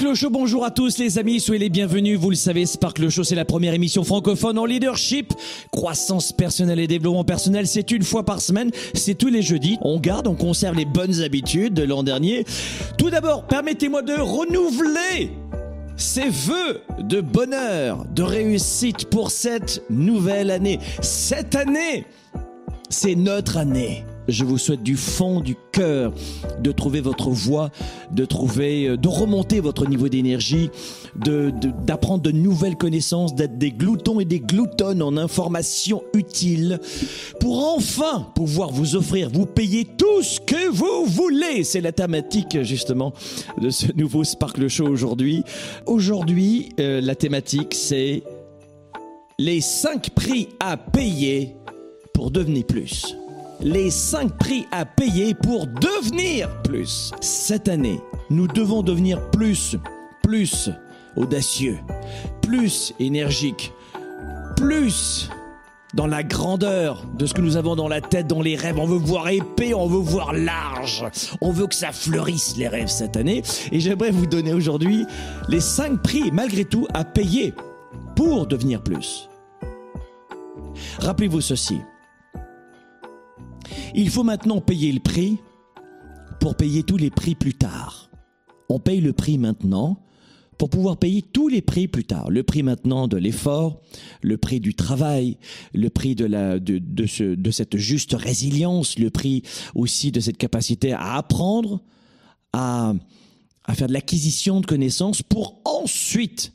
Sparkle Show, bonjour à tous les amis, soyez les bienvenus. Vous le savez, Sparkle Show, c'est la première émission francophone en leadership. Croissance personnelle et développement personnel, c'est une fois par semaine, c'est tous les jeudis. On garde, on conserve les bonnes habitudes de l'an dernier. Tout d'abord, permettez-moi de renouveler ces vœux de bonheur, de réussite pour cette nouvelle année. Cette année, c'est notre année. Je vous souhaite du fond du cœur de trouver votre voie, de trouver, euh, de remonter votre niveau d'énergie, de, d'apprendre de, nouvelles connaissances, d'être des gloutons et des gloutonnes en informations utiles pour enfin pouvoir vous offrir, vous payer tout ce que vous voulez. C'est la thématique justement de ce nouveau Sparkle Show aujourd'hui. Aujourd'hui, euh, la thématique c'est les cinq prix à payer pour devenir plus les 5 prix à payer pour devenir plus. Cette année, nous devons devenir plus, plus audacieux, plus énergique, plus dans la grandeur de ce que nous avons dans la tête, dans les rêves. On veut voir épais, on veut voir large. On veut que ça fleurisse les rêves cette année. Et j'aimerais vous donner aujourd'hui les 5 prix, malgré tout, à payer pour devenir plus. Rappelez-vous ceci. Il faut maintenant payer le prix pour payer tous les prix plus tard. On paye le prix maintenant pour pouvoir payer tous les prix plus tard. Le prix maintenant de l'effort, le prix du travail, le prix de, la, de, de, ce, de cette juste résilience, le prix aussi de cette capacité à apprendre, à, à faire de l'acquisition de connaissances pour ensuite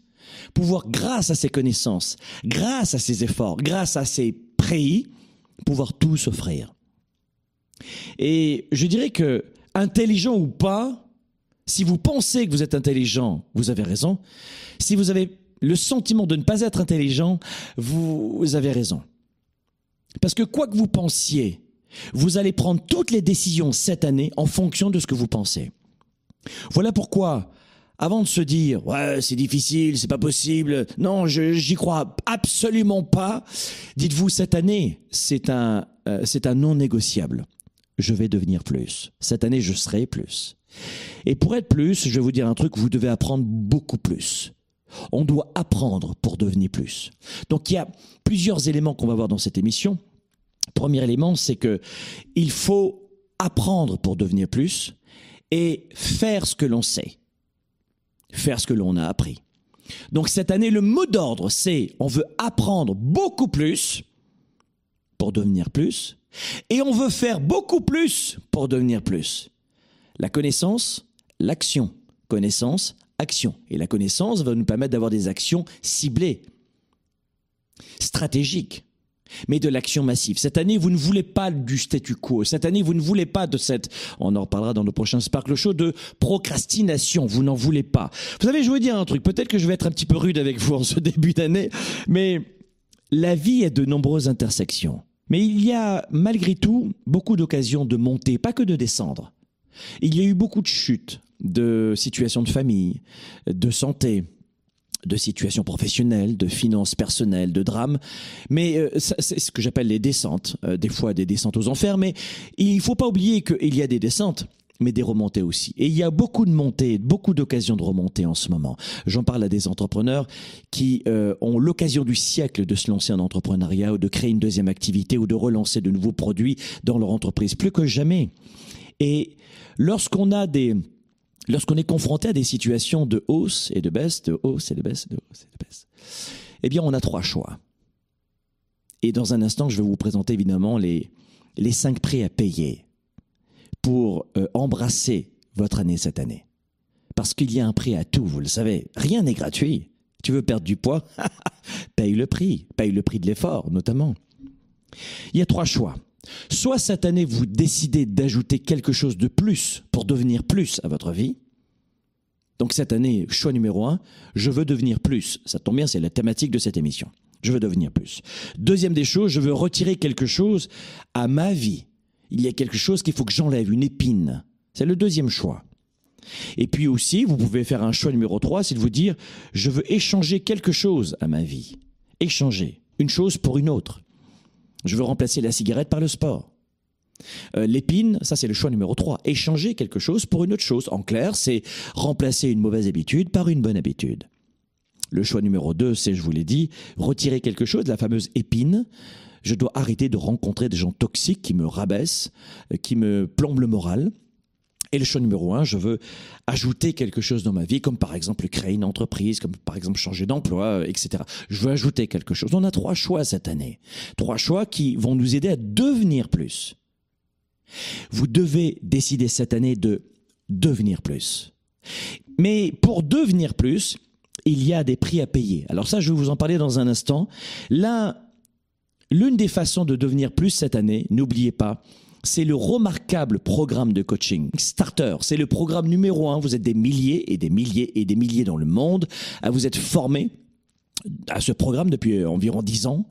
pouvoir, grâce à ces connaissances, grâce à ces efforts, grâce à ces prix, pouvoir tout s'offrir. Et je dirais que, intelligent ou pas, si vous pensez que vous êtes intelligent, vous avez raison. Si vous avez le sentiment de ne pas être intelligent, vous avez raison. Parce que quoi que vous pensiez, vous allez prendre toutes les décisions cette année en fonction de ce que vous pensez. Voilà pourquoi, avant de se dire ouais c'est difficile, c'est pas possible, non j'y crois absolument pas, dites-vous cette année c'est un euh, non négociable je vais devenir plus. Cette année, je serai plus. Et pour être plus, je vais vous dire un truc, vous devez apprendre beaucoup plus. On doit apprendre pour devenir plus. Donc il y a plusieurs éléments qu'on va voir dans cette émission. Premier élément, c'est que il faut apprendre pour devenir plus et faire ce que l'on sait. Faire ce que l'on a appris. Donc cette année, le mot d'ordre, c'est on veut apprendre beaucoup plus pour devenir plus et on veut faire beaucoup plus pour devenir plus. La connaissance, l'action. Connaissance, action. Et la connaissance va nous permettre d'avoir des actions ciblées, stratégiques, mais de l'action massive. Cette année, vous ne voulez pas du statu quo. Cette année, vous ne voulez pas de cette, on en reparlera dans le prochain Sparkle Show, de procrastination. Vous n'en voulez pas. Vous savez, je veux dire un truc. Peut-être que je vais être un petit peu rude avec vous en ce début d'année, mais la vie est de nombreuses intersections. Mais il y a malgré tout beaucoup d'occasions de monter, pas que de descendre. Il y a eu beaucoup de chutes, de situations de famille, de santé, de situations professionnelles, de finances personnelles, de drames. Mais euh, c'est ce que j'appelle les descentes, euh, des fois des descentes aux enfers. Mais il ne faut pas oublier qu'il y a des descentes mais des remontées aussi. Et il y a beaucoup de montées, beaucoup d'occasions de remontées en ce moment. J'en parle à des entrepreneurs qui euh, ont l'occasion du siècle de se lancer en entrepreneuriat ou de créer une deuxième activité ou de relancer de nouveaux produits dans leur entreprise, plus que jamais. Et lorsqu'on a des lorsqu'on est confronté à des situations de hausse et de baisse, de hausse et de baisse, de hausse et de baisse, eh bien, on a trois choix. Et dans un instant, je vais vous présenter évidemment les, les cinq prix à payer pour euh, embrasser votre année cette année. Parce qu'il y a un prix à tout, vous le savez. Rien n'est gratuit. Tu veux perdre du poids? Paye le prix. Paye le prix de l'effort, notamment. Il y a trois choix. Soit cette année, vous décidez d'ajouter quelque chose de plus pour devenir plus à votre vie. Donc cette année, choix numéro un, je veux devenir plus. Ça tombe bien, c'est la thématique de cette émission. Je veux devenir plus. Deuxième des choses, je veux retirer quelque chose à ma vie il y a quelque chose qu'il faut que j'enlève, une épine. C'est le deuxième choix. Et puis aussi, vous pouvez faire un choix numéro 3, c'est de vous dire, je veux échanger quelque chose à ma vie. Échanger une chose pour une autre. Je veux remplacer la cigarette par le sport. Euh, L'épine, ça c'est le choix numéro 3. Échanger quelque chose pour une autre chose. En clair, c'est remplacer une mauvaise habitude par une bonne habitude. Le choix numéro 2, c'est, je vous l'ai dit, retirer quelque chose, la fameuse épine. Je dois arrêter de rencontrer des gens toxiques qui me rabaissent, euh, qui me plombent le moral. Et le choix numéro un, je veux ajouter quelque chose dans ma vie, comme par exemple créer une entreprise, comme par exemple changer d'emploi, euh, etc. Je veux ajouter quelque chose. On a trois choix cette année. Trois choix qui vont nous aider à devenir plus. Vous devez décider cette année de devenir plus. Mais pour devenir plus, il y a des prix à payer. Alors ça, je vais vous en parler dans un instant. Là, l'une des façons de devenir plus cette année, n'oubliez pas, c'est le remarquable programme de coaching Starter. C'est le programme numéro un. Vous êtes des milliers et des milliers et des milliers dans le monde vous être formés à ce programme depuis environ dix ans.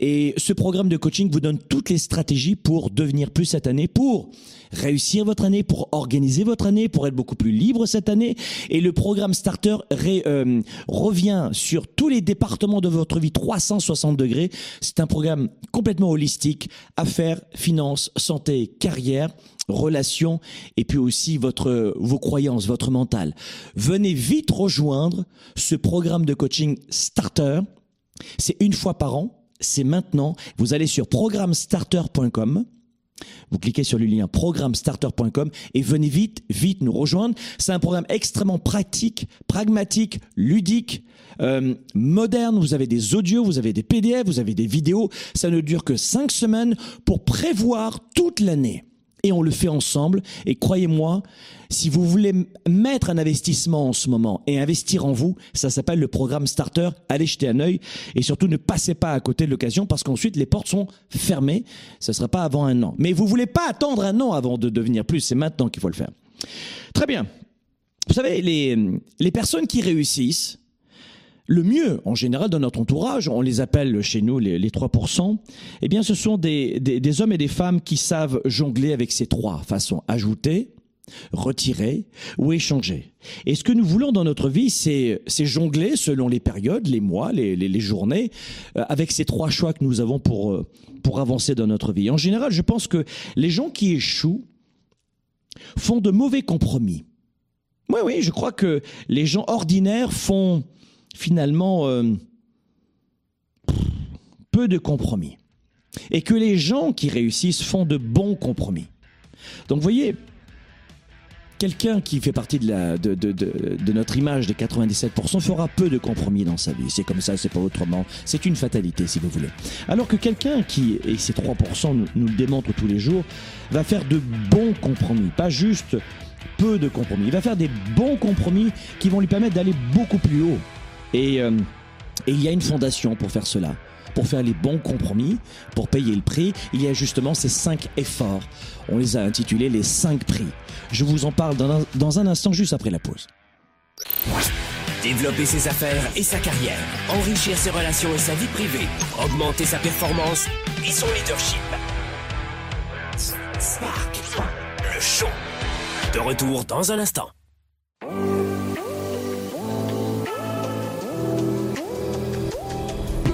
Et ce programme de coaching vous donne toutes les stratégies pour devenir plus cette année, pour réussir votre année, pour organiser votre année, pour être beaucoup plus libre cette année. Et le programme Starter euh, revient sur tous les départements de votre vie 360 degrés. C'est un programme complètement holistique, affaires, finances, santé, carrière relations et puis aussi votre vos croyances, votre mental. Venez vite rejoindre ce programme de coaching Starter. C'est une fois par an, c'est maintenant. Vous allez sur programmestarter.com. Vous cliquez sur le lien programmestarter.com et venez vite, vite nous rejoindre. C'est un programme extrêmement pratique, pragmatique, ludique, euh, moderne. Vous avez des audios, vous avez des PDF, vous avez des vidéos. Ça ne dure que cinq semaines pour prévoir toute l'année et on le fait ensemble. Et croyez-moi, si vous voulez mettre un investissement en ce moment et investir en vous, ça s'appelle le programme Starter. Allez jeter un œil et surtout ne passez pas à côté de l'occasion parce qu'ensuite les portes sont fermées. Ce ne sera pas avant un an. Mais vous voulez pas attendre un an avant de devenir plus. C'est maintenant qu'il faut le faire. Très bien. Vous savez, les, les personnes qui réussissent, le mieux, en général, dans notre entourage, on les appelle chez nous les, les 3%, eh bien, ce sont des, des, hommes et des femmes qui savent jongler avec ces trois façons. Ajouter, retirer ou échanger. Et ce que nous voulons dans notre vie, c'est jongler selon les périodes, les mois, les, les, les journées, euh, avec ces trois choix que nous avons pour, euh, pour avancer dans notre vie. En général, je pense que les gens qui échouent font de mauvais compromis. Oui, oui, je crois que les gens ordinaires font finalement euh, peu de compromis. Et que les gens qui réussissent font de bons compromis. Donc vous voyez, quelqu'un qui fait partie de, notre image des 97% fera peu de compromis dans sa vie. C'est comme ça, c'est pas autrement. C'est une fatalité, si vous voulez. Alors que quelqu'un qui, et ces 3% nous, nous le démontrent tous les jours, va faire de bons compromis. Pas juste peu de compromis. Il va faire des bons compromis qui vont lui permettre d'aller beaucoup plus haut. Et, euh, et il y a une fondation pour faire cela pour faire les bons compromis, pour payer le prix, il y a justement ces cinq efforts. On les a intitulés les cinq prix. Je vous en parle dans un, dans un instant, juste après la pause. Développer ses affaires et sa carrière, enrichir ses relations et sa vie privée, augmenter sa performance et son leadership. Spark, le show. De retour dans un instant.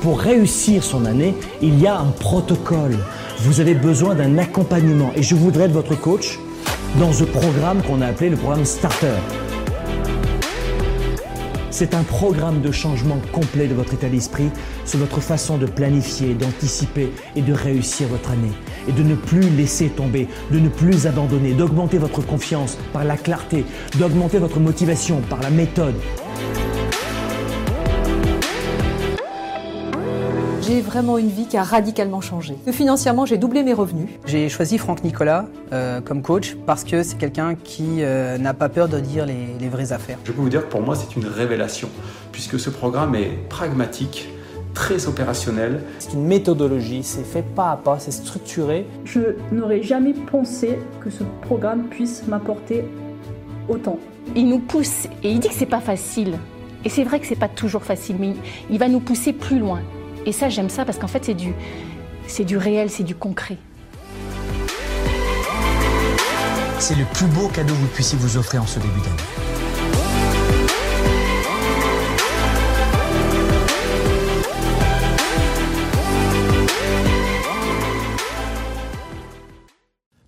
Pour réussir son année, il y a un protocole. Vous avez besoin d'un accompagnement et je voudrais être votre coach dans ce programme qu'on a appelé le programme Starter. C'est un programme de changement complet de votre état d'esprit sur votre façon de planifier, d'anticiper et de réussir votre année. Et de ne plus laisser tomber, de ne plus abandonner, d'augmenter votre confiance par la clarté, d'augmenter votre motivation par la méthode. J'ai vraiment une vie qui a radicalement changé. Financièrement, j'ai doublé mes revenus. J'ai choisi Franck Nicolas euh, comme coach parce que c'est quelqu'un qui euh, n'a pas peur de dire les, les, vraies affaires. Je peux vous dire que pour moi, c'est une révélation, puisque ce programme est pragmatique, très opérationnel. C'est une méthodologie, c'est fait pas à pas, c'est structuré. Je n'aurais jamais pensé que ce programme puisse m'apporter autant. Il nous pousse et il dit que c'est pas facile. Et c'est vrai que c'est pas toujours facile, mais il va nous pousser plus loin. Et ça, j'aime ça parce qu'en fait, c'est du, c'est du réel, c'est du concret. C'est le plus beau cadeau que vous puissiez vous offrir en ce début d'année.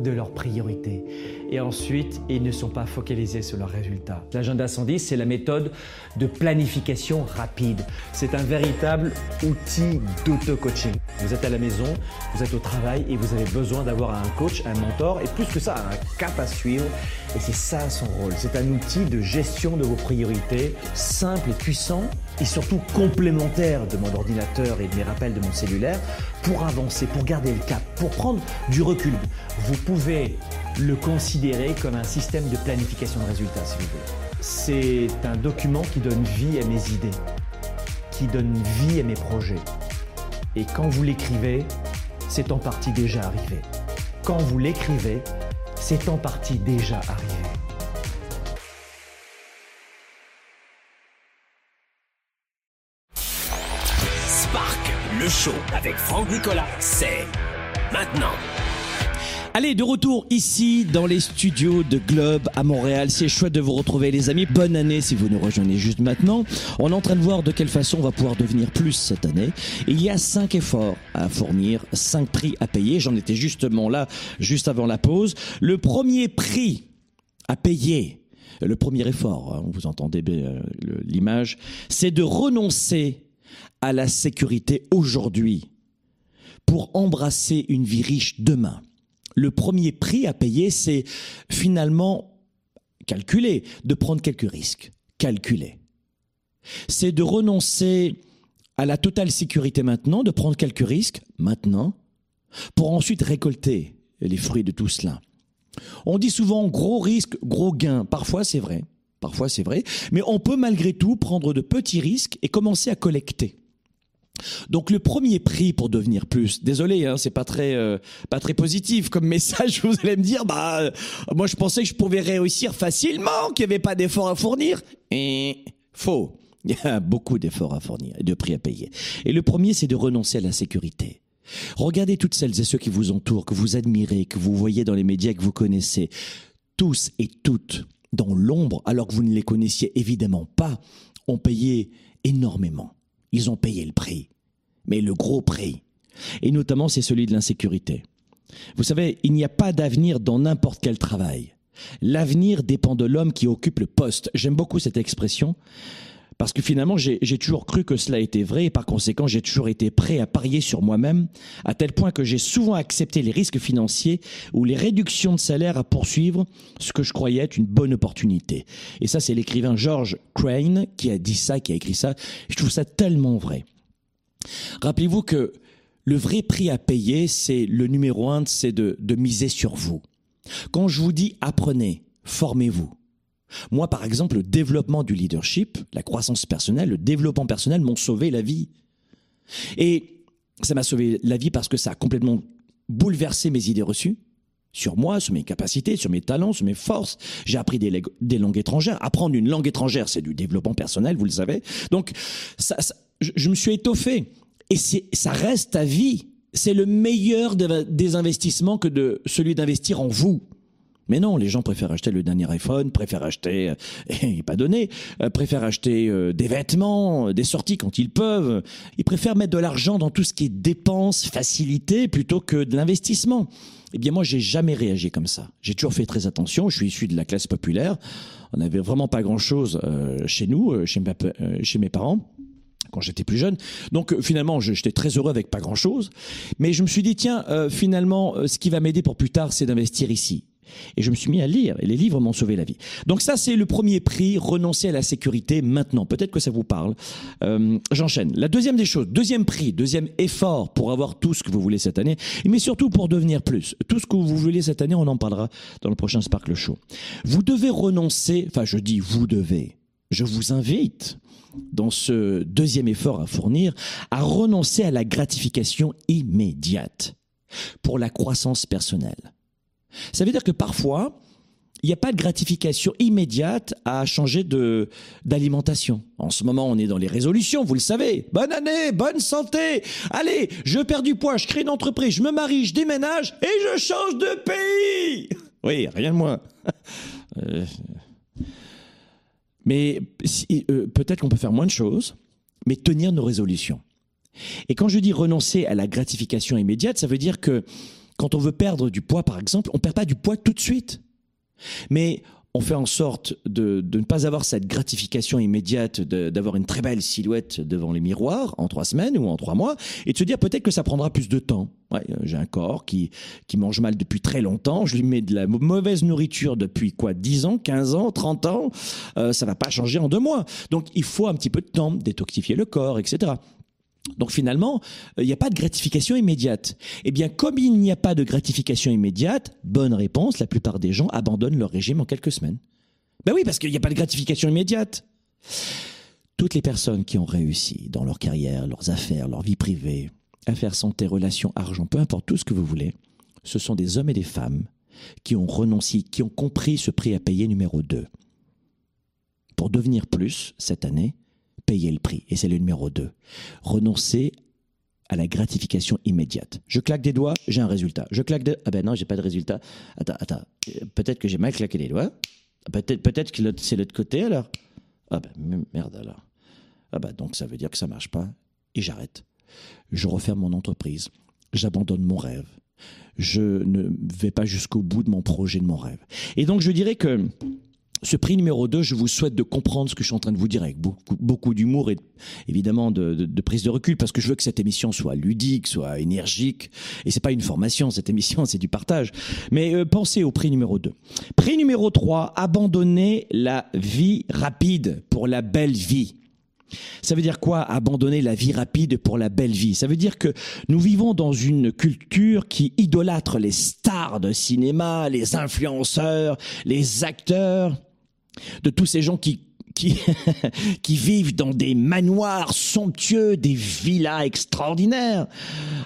de leurs priorités. Et ensuite, ils ne sont pas focalisés sur leurs résultats. L'agenda 110, c'est la méthode de planification rapide. C'est un véritable outil d'auto-coaching. Vous êtes à la maison, vous êtes au travail et vous avez besoin d'avoir un coach, un mentor et plus que ça, un cap à suivre. Et c'est ça son rôle. C'est un outil de gestion de vos priorités, simple et puissant et surtout complémentaire de mon ordinateur et de mes rappels de mon cellulaire pour avancer, pour garder le cap, pour prendre du recul. Vous pouvez le considérer comme un système de planification de résultats, si vous voulez. C'est un document qui donne vie à mes idées, qui donne vie à mes projets. Et quand vous l'écrivez, c'est en partie déjà arrivé. Quand vous l'écrivez, c'est en partie déjà arrivé. Spark, le show avec Franck Nicolas, c'est maintenant. Allez, de retour ici dans les studios de Globe à Montréal. C'est chouette de vous retrouver les amis. Bonne année si vous nous rejoignez juste maintenant. On est en train de voir de quelle façon on va pouvoir devenir plus cette année. Il y a cinq efforts à fournir, cinq prix à payer. J'en étais justement là, juste avant la pause. Le premier prix à payer, le premier effort, hein, vous entendez euh, l'image, c'est de renoncer à la sécurité aujourd'hui pour embrasser une vie riche demain. Le premier prix à payer, c'est finalement calculer, de prendre quelques risques, calculer. C'est de renoncer à la totale sécurité maintenant, de prendre quelques risques maintenant, pour ensuite récolter les fruits de tout cela. On dit souvent gros risque, gros gain. Parfois c'est vrai, parfois c'est vrai, mais on peut malgré tout prendre de petits risques et commencer à collecter. Donc le premier prix pour devenir plus, désolé, hein, c'est pas très euh, pas très positif comme message. Vous allez me dire, bah euh, moi je pensais que je pouvais réussir facilement, qu'il n'y avait pas d'efforts à fournir. Et faux. Il y a beaucoup d'efforts à fournir et de prix à payer. Et le premier, c'est de renoncer à la sécurité. Regardez toutes celles et ceux qui vous entourent, que vous admirez, que vous voyez dans les médias, que vous connaissez. Tous et toutes, dans l'ombre, alors que vous ne les connaissiez évidemment pas, ont payé énormément. Ils ont payé le prix. Mais le gros prix. Et notamment, c'est celui de l'insécurité. Vous savez, il n'y a pas d'avenir dans n'importe quel travail. L'avenir dépend de l'homme qui occupe le poste. J'aime beaucoup cette expression parce que finalement, j'ai toujours cru que cela était vrai et par conséquent, j'ai toujours été prêt à parier sur moi-même, à tel point que j'ai souvent accepté les risques financiers ou les réductions de salaire à poursuivre ce que je croyais être une bonne opportunité. Et ça, c'est l'écrivain George Crane qui a dit ça, qui a écrit ça. Je trouve ça tellement vrai. Rappelez-vous que le vrai prix à payer, c'est le numéro un, c'est de, de miser sur vous. Quand je vous dis apprenez, formez-vous. Moi, par exemple, le développement du leadership, la croissance personnelle, le développement personnel m'ont sauvé la vie. Et ça m'a sauvé la vie parce que ça a complètement bouleversé mes idées reçues sur moi, sur mes capacités, sur mes talents, sur mes forces. J'ai appris des, des langues étrangères. Apprendre une langue étrangère, c'est du développement personnel, vous le savez. Donc, ça, ça- je, je me suis étoffé. Et ça reste à vie. C'est le meilleur de- des investissements que de celui d'investir en vous. Mais non, les gens préfèrent acheter le dernier iPhone, préfèrent acheter, euh, et pas donné, euh, préfèrent acheter euh, des vêtements, des sorties quand ils peuvent. Ils préfèrent mettre de l'argent dans tout ce qui est dépenses, facilité, plutôt que de l'investissement. Eh bien, moi, j'ai jamais réagi comme ça. J'ai toujours fait très attention. Je suis issu de la classe populaire. On n'avait vraiment pas grand-chose chez nous, chez, mes parents quand j'étais plus jeune. Donc finalement, j'étais très heureux avec pas grand-chose. Mais je me suis dit, tiens, finalement, ce qui va m'aider pour plus tard, c'est d'investir ici. Et je me suis mis à lire, et les livres m'ont sauvé la vie. Donc ça, c'est le premier prix, renoncer à la sécurité maintenant. Peut-être que ça vous parle. Euh, J'enchaîne. La deuxième des choses, deuxième prix, deuxième effort pour avoir tout ce que vous voulez cette année, mais surtout pour devenir plus. Tout ce que vous voulez cette année, on en parlera dans le prochain Sparkle Show. Vous devez renoncer, enfin je dis vous devez, je vous invite dans ce deuxième effort à fournir, à renoncer à la gratification immédiate pour la croissance personnelle. Ça veut dire que parfois, il n'y a pas de gratification immédiate à changer de d'alimentation. En ce moment, on est dans les résolutions, vous le savez. Bonne année, bonne santé. Allez, je perds du poids, je crée une entreprise, je me marie, je déménage et je change de pays. Oui, rien de moins. Euh, mais euh, peut-être qu'on peut faire moins de choses, mais tenir nos résolutions. Et quand je dis renoncer à la gratification immédiate, ça veut dire que quand on veut perdre du poids, par exemple, on perd pas du poids tout de suite. Mais on fait en sorte de, ne pas avoir cette gratification immédiate d'avoir une très belle silhouette devant les miroirs en trois semaines ou en trois mois et de se dire peut-être que ça prendra plus de temps. Euh, j'ai un corps qui, qui mange mal depuis très longtemps, je lui mets de la mauvaise nourriture depuis quoi 10 ans, 15 ans, 30 ans, euh, ça va pas changer en deux mois. Donc il faut un petit peu de temps, détoxifier le corps, etc. Donc finalement, il n'y a pas de gratification immédiate. Eh bien, comme il n'y a pas de gratification immédiate, bonne réponse, la plupart des gens abandonnent leur régime en quelques semaines. Ben oui, parce qu'il n'y a pas de gratification immédiate. Toutes les personnes qui ont réussi dans leur carrière, leurs affaires, leur vie privée, affaires santé, relations, argent, peu importe tout ce que vous voulez, ce sont des hommes et des femmes qui ont renoncé, qui ont compris ce prix à payer numéro 2. Pour devenir plus cette année, payer le prix. Et c'est le numéro 2. Renoncer à la gratification immédiate. Je claque des doigts, j'ai un résultat. Je claque des... Ah ben non, j'ai pas de résultat. Attends, attends. Peut-être que j'ai mal claqué les doigts. Peut-être peut que c'est l'autre côté alors. Ah ben merde alors. Ah ben donc ça veut dire que ça marche pas. Et j'arrête. Je referme mon entreprise. J'abandonne mon rêve. Je ne vais pas jusqu'au bout de mon projet, de mon rêve. Et donc je dirais que ce prix numéro 2, je vous souhaite de comprendre ce que je suis en train de vous dire avec beaucoup, beaucoup d'humour et évidemment de, de, prise de recul parce que je veux que cette émission soit ludique, soit énergique. Et c'est pas une formation, cette émission, c'est du partage. Mais euh, pensez au prix numéro 2. Prix numéro 3, abandonner la vie rapide pour la belle vie. Ça veut dire quoi abandonner la vie rapide pour la belle vie? Ça veut dire que nous vivons dans une culture qui idolâtre les stars de cinéma, les influenceurs, les acteurs de tous ces gens qui qui, vivent dans des manoirs somptueux, des villas extraordinaires.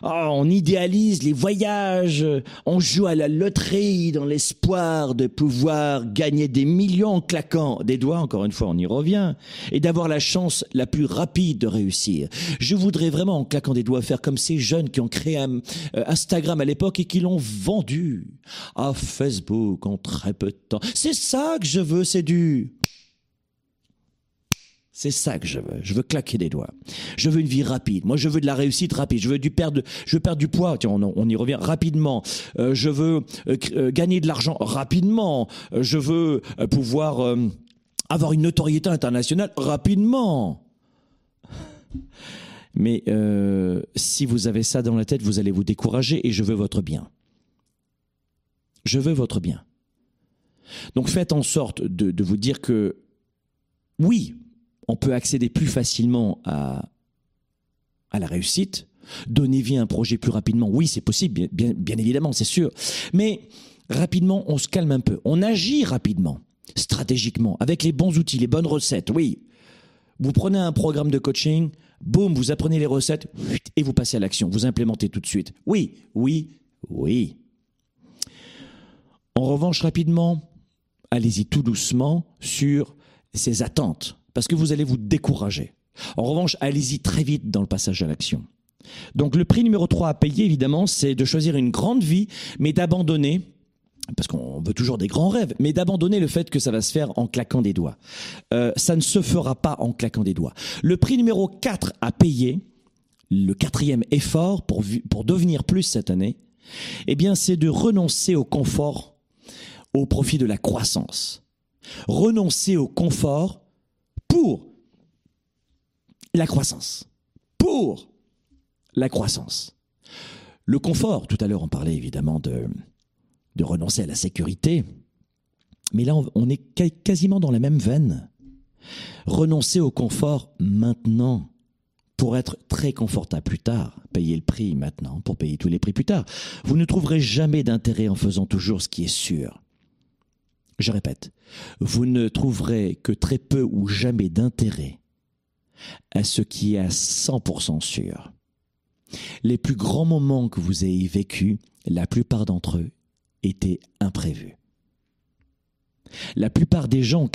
Oh, on idéalise les voyages, on joue à la loterie dans l'espoir de pouvoir gagner des millions en claquant des doigts, encore une fois on y revient, et d'avoir la chance la plus rapide de réussir. Je voudrais vraiment en claquant des doigts faire comme ces jeunes qui ont créé un, euh, Instagram à l'époque et qui l'ont vendu à Facebook en très peu de temps. C'est ça que je veux, c'est du c'est ça que je veux. Je veux claquer des doigts. Je veux une vie rapide. Moi, je veux de la réussite rapide. Je veux du perdre, du poids. Tiens, on, y revient rapidement. Euh, je veux euh, euh, gagner de l'argent rapidement. je veux pouvoir avoir une notoriété internationale rapidement. Mais si vous avez ça dans la tête, vous allez vous décourager et je veux votre bien. Je veux votre bien. Donc faites en sorte de vous dire que oui, on peut accéder plus facilement à, la réussite, donner vie à un projet plus rapidement. Oui, c'est possible, bien, bien, évidemment, c'est sûr. Mais rapidement, on se calme un peu. On agit rapidement, stratégiquement, avec les bons outils, les bonnes recettes. Oui. Vous prenez un programme de coaching, boum, vous apprenez les recettes et vous passez à l'action. Vous implémentez tout de suite. Oui, oui, oui. En revanche, rapidement, allez-y tout doucement sur ces attentes parce que vous allez vous décourager. En revanche, allez-y très vite dans le passage à l'action. Donc le prix numéro 3 à payer, évidemment, c'est de choisir une grande vie, mais d'abandonner parce qu'on veut toujours des grands rêves, mais d'abandonner le fait que ça va se faire en claquant des doigts. Euh, ça ne se fera pas en claquant des doigts. Le prix numéro 4 à payer, le quatrième effort pour, pour devenir plus cette année, eh bien, c'est de renoncer au confort au profit de la croissance. Renoncer au confort pour la croissance. Pour la croissance. Le confort, tout à l'heure on parlait évidemment de, renoncer à la sécurité, mais là on, est quasiment dans la même veine. Renoncer au confort maintenant pour être très confortable plus tard, payer le prix maintenant pour payer tous les prix plus tard. Vous ne trouverez jamais d'intérêt en faisant toujours ce qui est sûr. Je répète, vous ne trouverez que très peu ou jamais d'intérêt à ce qui est à 100% sûr. Les plus grands moments que vous ayez vécus, la plupart d'entre eux, étaient imprévus. La plupart des gens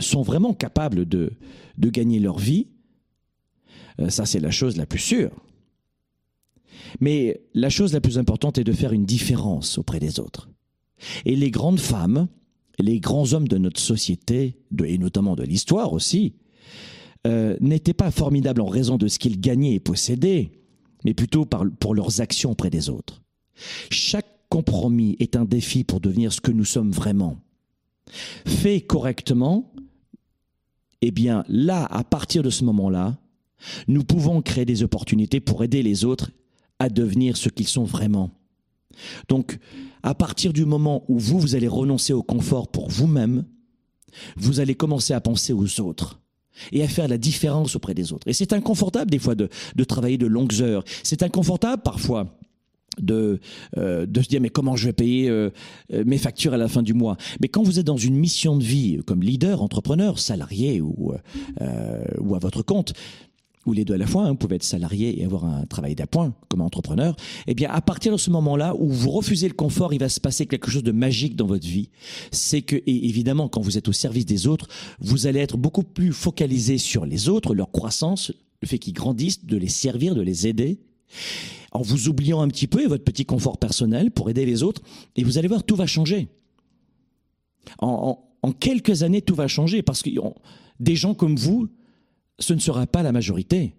sont vraiment capables de, de gagner leur vie. Euh, ça, c'est la chose la plus sûre. Mais la chose la plus importante est de faire une différence auprès des autres. Et les grandes femmes, les grands hommes de notre société, et notamment de l'histoire aussi, euh, n'étaient pas formidables en raison de ce qu'ils gagnaient et possédaient, mais plutôt pour leurs actions auprès des autres. Chaque compromis est un défi pour devenir ce que nous sommes vraiment. Fait correctement, eh bien là, à partir de ce moment-là, nous pouvons créer des opportunités pour aider les autres à devenir ce qu'ils sont vraiment. Donc, à partir du moment où vous, vous allez renoncer au confort pour vous-même, vous allez commencer à penser aux autres et à faire la différence auprès des autres. Et c'est inconfortable des fois de, travailler de longues heures. C'est inconfortable parfois de, euh, de se dire mais comment je vais payer euh, euh, mes factures à la fin du mois? Mais quand vous êtes dans une mission de vie comme leader, entrepreneur, salarié ou, ou à votre compte, ou les deux à la fois, hein, vous pouvez être salarié et avoir un travail d'appoint comme entrepreneur, eh bien à partir de ce moment-là où vous refusez le confort, il va se passer quelque chose de magique dans votre vie. C'est que, et évidemment, quand vous êtes au service des autres, vous allez être beaucoup plus focalisé sur les autres, leur croissance, le fait qu'ils grandissent, de les servir, de les aider, en vous oubliant un petit peu et votre petit confort personnel pour aider les autres, et vous allez voir, tout va changer. En, en quelques années, tout va changer parce que des gens comme vous, ce ne sera pas la majorité.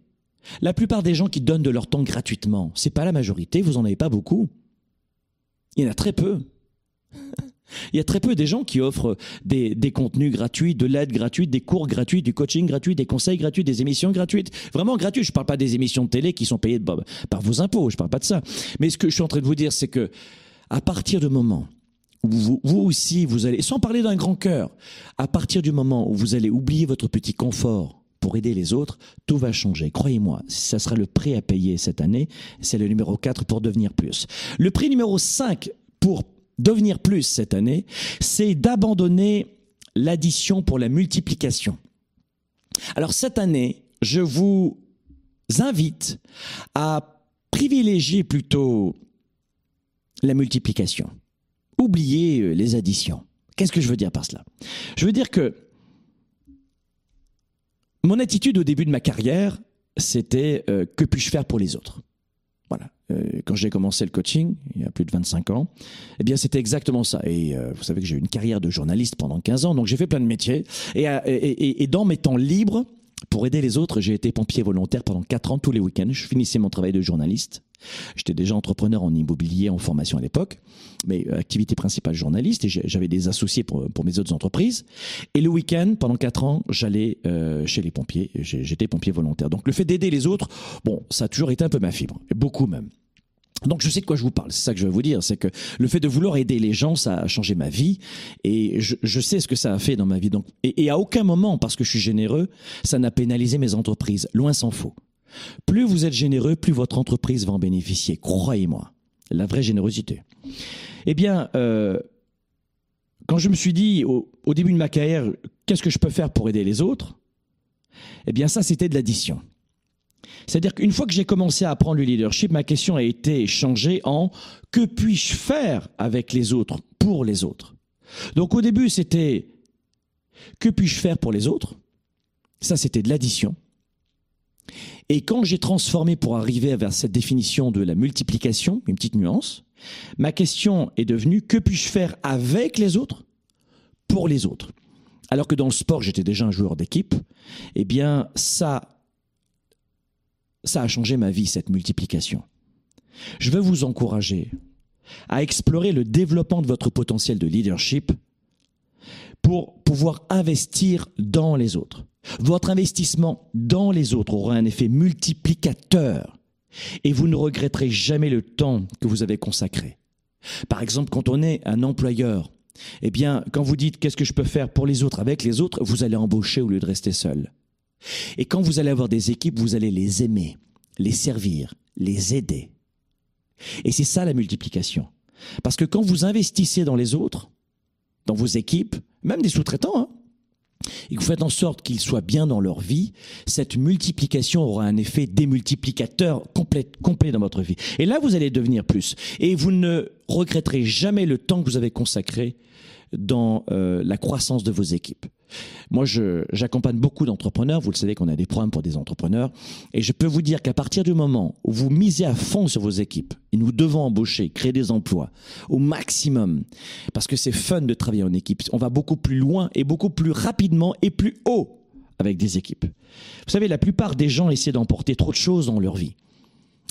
La plupart des gens qui donnent de leur temps gratuitement, c'est pas la majorité, vous en avez pas beaucoup. Il y en a très peu. Il y a très peu des gens qui offrent des, contenus gratuits, de l'aide gratuite, des cours gratuits, du coaching gratuit, des conseils gratuits, des émissions gratuites. Vraiment gratuites. Je ne parle pas des émissions de télé qui sont payées par vos impôts. Je ne parle pas de ça. Mais ce que je suis en train de vous dire, c'est que à partir du moment où vous, vous aussi, vous allez, sans parler d'un grand cœur, à partir du moment où vous allez oublier votre petit confort, pour aider les autres, tout va changer. Croyez-moi, ça sera le prix à payer cette année. C'est le numéro 4 pour devenir plus. Le prix numéro 5 pour devenir plus cette année, c'est d'abandonner l'addition pour la multiplication. Alors cette année, je vous invite à privilégier plutôt la multiplication. Oubliez euh, les additions. Qu'est-ce que je veux dire par cela? Je veux dire que mon attitude au début de ma carrière, c'était euh, que puis-je faire pour les autres? Voilà. Euh, quand j'ai commencé le coaching, il y a plus de 25 ans, eh bien c'était exactement ça. Et euh, vous savez que j'ai eu une carrière de journaliste pendant 15 ans, donc j'ai fait plein de métiers. Et, et, et, dans mes temps libres, pour aider les autres, j'ai été pompier volontaire pendant 4 ans tous les week-ends. Je finissais mon travail de journaliste. J'étais déjà entrepreneur en immobilier, en formation à l'époque, mais euh, activité principale journaliste et j'avais des associés pour, mes autres entreprises. Et le week-end, pendant quatre ans, j'allais euh, chez les pompiers. J'étais pompier volontaire. Donc le fait d'aider les autres, bon, ça a toujours été un peu ma fibre, beaucoup même. Donc je sais de quoi je vous parle, c'est ça que je veux vous dire, c'est que le fait de vouloir aider les gens, ça a changé ma vie et je, sais ce que ça a fait dans ma vie. Donc, et, et à aucun moment, parce que je suis généreux, ça n'a pénalisé mes entreprises, loin s'en faut. Plus vous êtes généreux, plus votre entreprise va en bénéficier. Croyez-moi, la vraie générosité. Eh bien, euh, quand je me suis dit au, début de ma carrière, qu'est-ce que je peux faire pour aider les autres? Eh bien, ça, c'était de l'addition. C'est-à-dire qu'une fois que j'ai commencé à apprendre le leadership, ma question a été changée en que puis-je faire avec les autres, pour les autres? Donc au début, c'était que puis-je faire pour les autres? Ça, c'était de l'addition. Et quand j'ai transformé pour arriver vers cette définition de la multiplication, une petite nuance, ma question est devenue que puis-je faire avec les autres pour les autres? Alors que dans le sport, j'étais déjà un joueur d'équipe, eh bien ça, ça a changé ma vie, cette multiplication. Je veux vous encourager à explorer le développement de votre potentiel de leadership pour pouvoir investir dans les autres. Votre investissement dans les autres aura un effet multiplicateur et vous ne regretterez jamais le temps que vous avez consacré. Par exemple, quand on est un employeur, eh bien, quand vous dites qu'est-ce que je peux faire pour les autres? Avec les autres, vous allez embaucher au lieu de rester seul. Et quand vous allez avoir des équipes, vous allez les aimer, les servir, les aider. Et c'est ça la multiplication. Parce que quand vous investissez dans les autres, dans vos équipes, même des sous-traitants, hein, et que vous faites en sorte qu'ils soient bien dans leur vie, cette multiplication aura un effet démultiplicateur complet, complet dans votre vie. Et là, vous allez devenir plus. Et vous ne regretterez jamais le temps que vous avez consacré dans euh, la croissance de vos équipes. Moi, j'accompagne beaucoup d'entrepreneurs. Vous le savez qu'on a des programmes pour des entrepreneurs. Et je peux vous dire qu'à partir du moment où vous misez à fond sur vos équipes, et nous devons embaucher, créer des emplois au maximum, parce que c'est fun de travailler en équipe. On va beaucoup plus loin et beaucoup plus rapidement et plus haut avec des équipes. Vous savez, la plupart des gens essaient d'emporter trop de choses dans leur vie.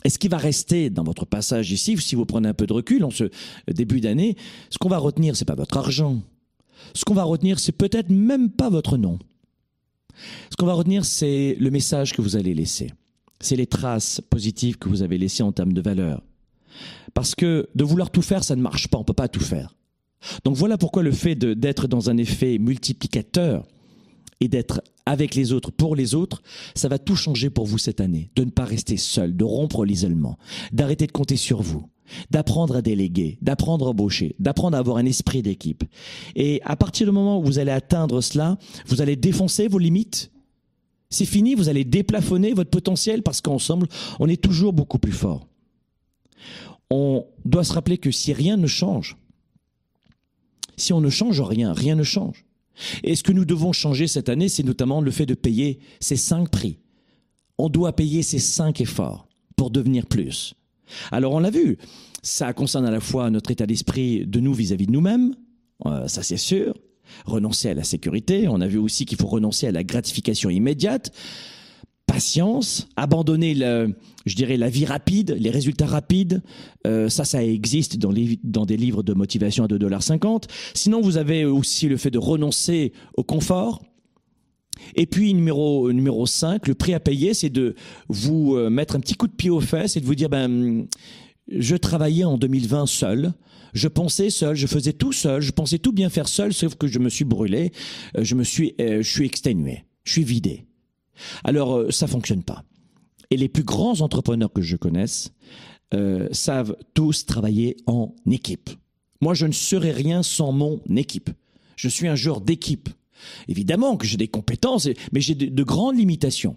Et ce qui va rester dans votre passage ici, si vous prenez un peu de recul en ce début d'année, ce qu'on va retenir, c'est pas votre argent. Ce qu'on va retenir, c'est peut-être même pas votre nom. Ce qu'on va retenir, c'est le message que vous allez laisser. C'est les traces positives que vous avez laissées en termes de valeur. Parce que de vouloir tout faire, ça ne marche pas. On peut pas tout faire. Donc voilà pourquoi le fait d'être dans un effet multiplicateur et d'être avec les autres, pour les autres, ça va tout changer pour vous cette année. De ne pas rester seul, de rompre l'isolement, d'arrêter de compter sur vous, d'apprendre à déléguer, d'apprendre à embaucher, d'apprendre à avoir un esprit d'équipe. Et à partir du moment où vous allez atteindre cela, vous allez défoncer vos limites. C'est fini, vous allez déplafonner votre potentiel parce qu'ensemble, on est toujours beaucoup plus fort. On doit se rappeler que si rien ne change, si on ne change rien, rien ne change. Et ce que nous devons changer cette année, c'est notamment le fait de payer ces cinq prix. On doit payer ces cinq efforts pour devenir plus. Alors on l'a vu, ça concerne à la fois notre état d'esprit de nous vis-à-vis de nous-mêmes, euh, ça c'est sûr, renoncer à la sécurité, on a vu aussi qu'il faut renoncer à la gratification immédiate, patience, abandonner le, je dirais la vie rapide, les résultats rapides. Euh, ça, ça existe dans, les, dans des livres de motivation à 2,50$. Sinon, vous avez aussi le fait de renoncer au confort. Et puis, numéro, numéro 5, le prix à payer, c'est de vous euh, mettre un petit coup de pied aux fesses et de vous dire, ben, je travaillais en 2020 seul. Je pensais seul, je faisais tout seul, je pensais tout bien faire seul, sauf que je me suis brûlé, euh, je me suis, euh, je suis exténué, je suis vidé. Alors, euh, ça fonctionne pas. Et les plus grands entrepreneurs que je connaisse euh, savent tous travailler en équipe. Moi, je ne serais rien sans mon équipe. Je suis un joueur d'équipe. Évidemment que j'ai des compétences, mais j'ai de, de grandes limitations.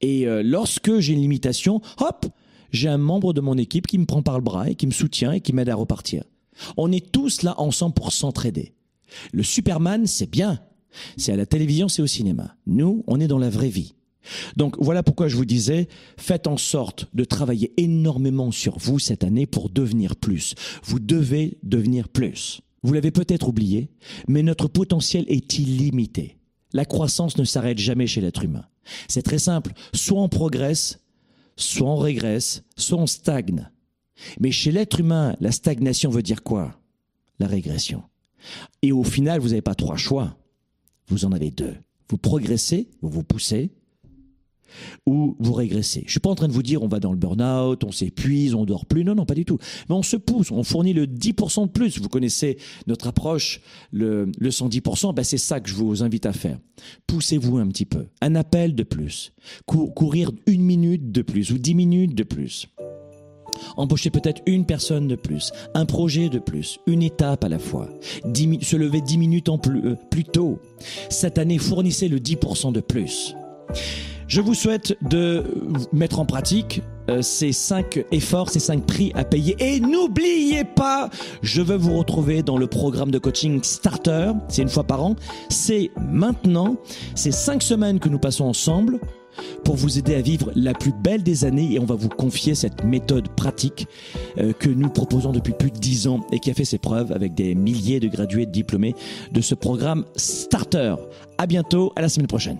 Et euh, lorsque j'ai une limitation, hop, j'ai un membre de mon équipe qui me prend par le bras et qui me soutient et qui m'aide à repartir. On est tous là ensemble pour s'entraider. Le Superman, c'est bien. C'est à la télévision, c'est au cinéma. Nous, on est dans la vraie vie. Donc voilà pourquoi je vous disais, faites en sorte de travailler énormément sur vous cette année pour devenir plus. Vous devez devenir plus. Vous l'avez peut-être oublié, mais notre potentiel est illimité. La croissance ne s'arrête jamais chez l'être humain. C'est très simple, soit on progresse, soit on régresse, soit on stagne. Mais chez l'être humain, la stagnation veut dire quoi? La régression. Et au final, vous n'avez pas trois choix. Vous en avez deux. Vous progressez, vous vous poussez, ou vous régressez. Je suis pas en train de vous dire on va dans le burn-out, on s'épuise, on dort plus. Non, non, pas du tout. Mais on se pousse, on fournit le 10% de plus. Vous connaissez notre approche, le, le 110%. Ben c'est ça que je vous invite à faire. Poussez-vous un petit peu. Un appel de plus. Cou- courir une minute de plus ou dix minutes de plus. Embaucher peut-être une personne de plus, un projet de plus, une étape à la fois, se lever 10 minutes en plus, euh, plus tôt. Cette année, fournissez le 10% de plus. Je vous souhaite de mettre en pratique euh, ces cinq efforts, ces cinq prix à payer. Et n'oubliez pas, je veux vous retrouver dans le programme de coaching Starter. C'est une fois par an. C'est maintenant. C'est cinq semaines que nous passons ensemble pour vous aider à vivre la plus belle des années et on va vous confier cette méthode pratique euh, que nous proposons depuis plus de dix ans et qui a fait ses preuves avec des milliers de gradués diplômés de ce programme Starter. À bientôt, à la semaine prochaine.